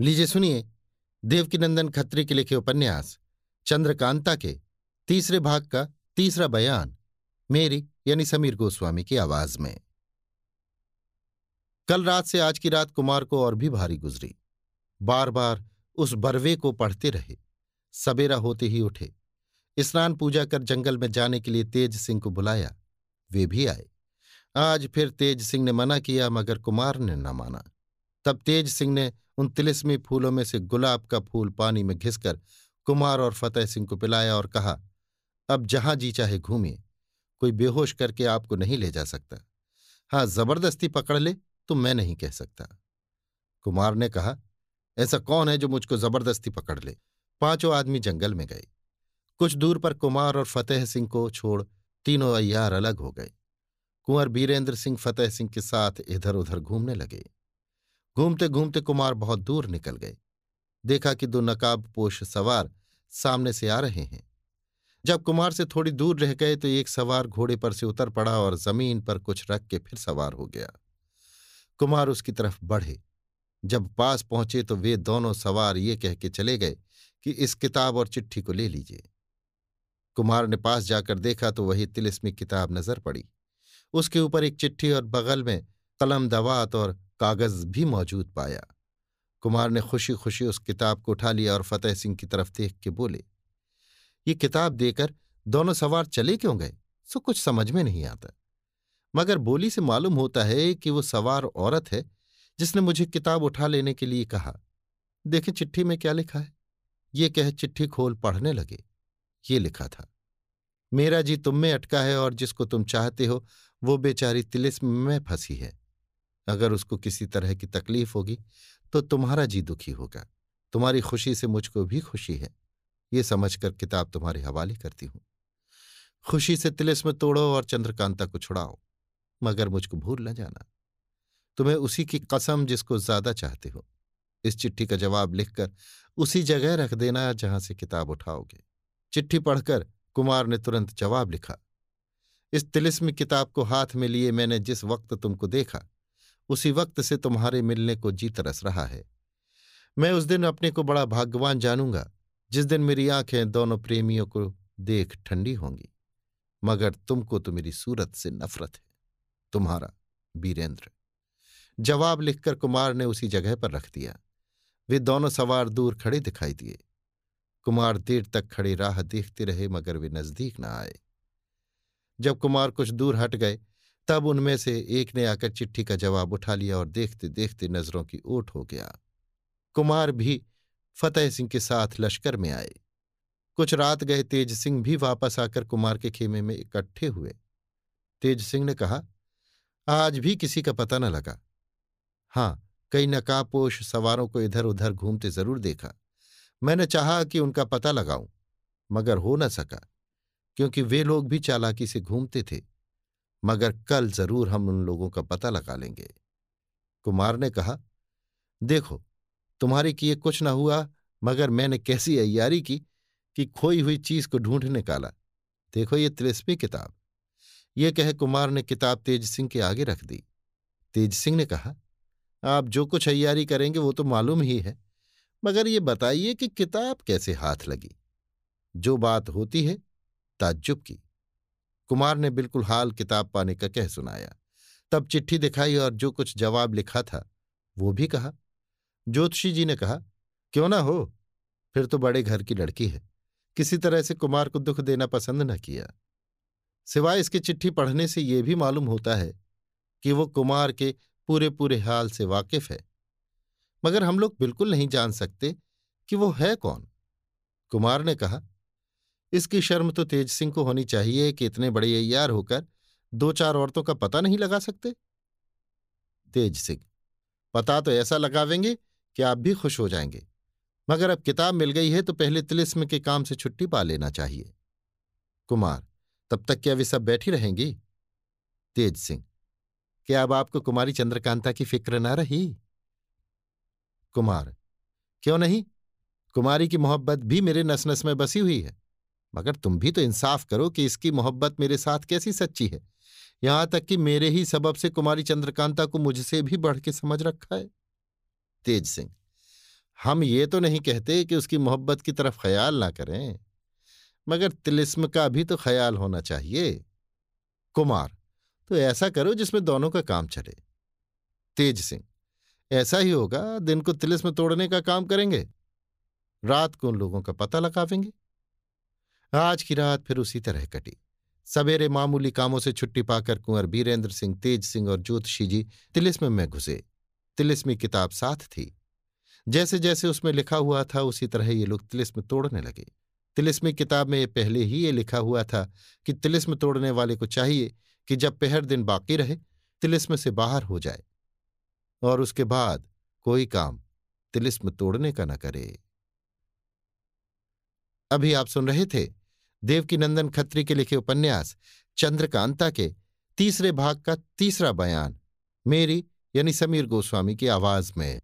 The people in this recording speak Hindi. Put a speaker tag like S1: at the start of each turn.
S1: लीजिए सुनिए, देवकीनंदन खत्री के लिखे उपन्यास, चंद्रकांता के, तीसरे भाग का तीसरा बयान, मेरी यानी समीर गोस्वामी की आवाज़ में। कल रात से आज की रात कुमार को और भी भारी गुजरी। बार बार उस बरवे को पढ़ते रहे। सबेरा होते ही उठे। स्नान पूजा कर जंगल में जाने के लिए तेज सिंह को बुलाया। वे भी आए। आज फिर तेज सिंह ने मना किया, मगर कुमार ने न माना। तब तेज सिंह ने उन तिलिस्मी फूलों में से गुलाब का फूल पानी में घिसकर कुमार और फतेह सिंह को पिलाया और कहा, अब जहाँ जी चाहे घूमिए, कोई बेहोश करके आपको नहीं ले जा सकता। हाँ, ज़बरदस्ती पकड़ ले तो मैं नहीं कह सकता। कुमार ने कहा, ऐसा कौन है जो मुझको ज़बरदस्ती पकड़ ले? पाँचों आदमी जंगल में गए। कुछ दूर पर कुमार और फतेह सिंह को छोड़ तीनों अय्यार अलग हो गए। कुंवर बीरेंद्र सिंह, फतेह सिंह के साथ इधर उधर घूमने लगे। घूमते घूमते कुमार बहुत दूर निकल गए। देखा कि दो नकाब पोष सवार सामने से आ रहे हैं। जब कुमार से थोड़ी दूर रह गए तो एक सवार घोड़े पर से उतर पड़ा और ज़मीन पर कुछ रख के फिर सवार हो गया। कुमार उसकी तरफ़ बढ़े। जब पास पहुँचे तो वे दोनों सवार ये कह के चले गए कि इस किताब और चिट्ठी को ले लीजिए। कुमार ने पास जाकर देखा तो वही तिलिस्मी किताब नज़र पड़ी। उसके ऊपर एक चिट्ठी और बगल में कलम दवात और कागज़ भी मौजूद पाया। कुमार ने खुशी खुशी उस किताब को उठा लिया और फतेह सिंह की तरफ़ देख के बोले, ये किताब देकर दोनों सवार चले क्यों गए? सो कुछ समझ में नहीं आता। मगर बोली से मालूम होता है कि वो सवार औरत है जिसने मुझे किताब उठा लेने के लिए कहा। देखें चिट्ठी में क्या लिखा है? ये कह चिट्ठी खोल पढ़ने लगे। ये लिखा था, मेरा जी तुम में अटका है और जिसको तुम चाहते हो, वो बेचारी तिलिस्म में फंसी है। अगर उसको किसी तरह की तकलीफ़ होगी तो तुम्हारा जी दुखी होगा। तुम्हारी खुशी से मुझको भी खुशी है। ये समझकर किताब तुम्हारे हवाले करती हूँ। खुशी से तिलिस्म तोड़ो और चंद्रकांता को छुड़ाओ, मगर मुझको भूल न जाना। तुम्हें उसी की कसम जिसको ज़्यादा चाहते हो। इस चिट्ठी का जवाब लिखकर उसी जगह रख देना जहाँ से किताब उठाओगे। चिट्ठी पढ़कर कुमार ने तुरंत जवाब लिखा, इस तिलिस्म किताब को हाथ में लिए मैंने जिस वक्त तुमको देखा उसी वक्त से तुम्हारे मिलने को जी तरस रहा है। मैं उस दिन अपने को बड़ा भाग्यवान जानूँगा, जिस दिन मेरी आँखें दोनों प्रेमियों को देख ठंडी होंगी। मगर तुमको तो मेरी सूरत से नफरत है, तुम्हारा बीरेंद्र। जवाब लिखकर कुमार ने उसी जगह पर रख दिया। वे दोनों सवार दूर खड़े दिखाई दिए। कुमार देर तक खड़े राह देखते रहे, मगर वे नज़दीक न आए। जब कुमार कुछ दूर हट गए तब उनमें से एक ने आकर चिट्ठी का जवाब उठा लिया और देखते देखते नज़रों की ओट हो गया। कुमार भी फतेह सिंह के साथ लश्कर में आए। कुछ रात गए तेज सिंह भी वापस आकर कुमार के खेमे में इकट्ठे हुए। तेज सिंह ने कहा, आज भी किसी का पता न लगा। हाँ, कई नकाबपोश सवारों को इधर उधर घूमते ज़रूर देखा। मैंने चाहा कि उनका पता लगाऊँ, मगर हो न सका, क्योंकि वे लोग भी चालाकी से घूमते थे। मगर कल ज़रूर हम उन लोगों का पता लगा लेंगे। कुमार ने कहा, देखो, तुम्हारे किए कुछ न हुआ, मगर मैंने कैसी अयारी की कि खोई हुई चीज़ को ढूंढ निकाला। देखो ये तिरस्वी किताब। ये कह कुमार ने किताब तेज सिंह के आगे रख दी। तेज सिंह ने कहा, आप जो कुछ अयारी करेंगे वो तो मालूम ही है, मगर ये बताइए कि किताब कैसे हाथ लगी? जो बात होती है, ताज्जुब की। कुमार ने बिल्कुल हाल किताब पाने का कह सुनाया। तब चिट्ठी दिखाई और जो कुछ जवाब लिखा था, वो भी कहा। ज्योतिषी जी ने कहा, क्यों ना हो? फिर तो बड़े घर की लड़की है। किसी तरह से कुमार को दुख देना पसंद न किया। सिवाय इसकी चिट्ठी पढ़ने से यह भी मालूम होता है कि वो कुमार के पूरे पूरे हाल से वाकिफ है। मगर हम लोग बिल्कुल नहीं जान सकते कि वो है कौन। कुमार ने कहा इसकी शर्म तो तेज सिंह को होनी चाहिए कि इतने बड़े अयार होकर दो चार औरतों का पता नहीं लगा सकते। तेज सिंह, पता तो ऐसा लगावेंगे कि आप भी खुश हो जाएँगे, मगर अब किताब मिल गई है तो पहले तिलिस्म के काम से छुट्टी पा लेना चाहिए। कुमार, तब तक क्या वे सब बैठी रहेंगी? तेज सिंह, क्या अब आपको कुमारी चंद्रकांता की फ़िक्र ना रही? कुमार, क्यों नहीं? कुमारी की मोहब्बत भी मेरे नस नस में बसी हुई है। मगर तुम भी तो इंसाफ करो कि इसकी मोहब्बत मेरे साथ कैसी सच्ची है। यहाँ तक कि मेरे ही सबब से कुमारी चंद्रकांता को मुझसे भी बढ़ के समझ रखा है। तेज सिंह, हम ये तो नहीं कहते कि उसकी मोहब्बत की तरफ़ ख्याल ना करें, मगर तिलिस्म का भी तो ख्याल होना चाहिए। कुमार तो ऐसा करो जिसमें दोनों का काम चले। तेज सिंह, ऐसा ही होगा, दिन को तिलिस्म तोड़ने का काम करेंगे, रात को उन लोगों का पता लगावेंगे। आज की रात फिर उसी तरह कटी। सवेरे मामूली कामों से छुट्टी पाकर कुंवर बीरेंद्र सिंह, तेज सिंह और ज्योतिषी जी तिलिस्म में घुसे। तिलिस्मी किताब साथ थी। जैसे जैसे उसमें लिखा हुआ था, उसी तरह ये लोग तिलिस्म तोड़ने लगे। तिलिस्मी किताब में ये पहले ही ये लिखा हुआ था कि तिलिस्म तोड़ने वाले को चाहिए कि जब पहर दिन बाकी रहे तिलिस्म से बाहर हो जाए। और उसके बाद कोई काम तिलिस्म तोड़ने का न करे। अभी आप सुन रहे थे देवकीनंदन खत्री के लिखे उपन्यास, चंद्रकांता के तीसरे भाग का तीसरा बयान, मेरी यानी समीर गोस्वामी की आवाज़ में।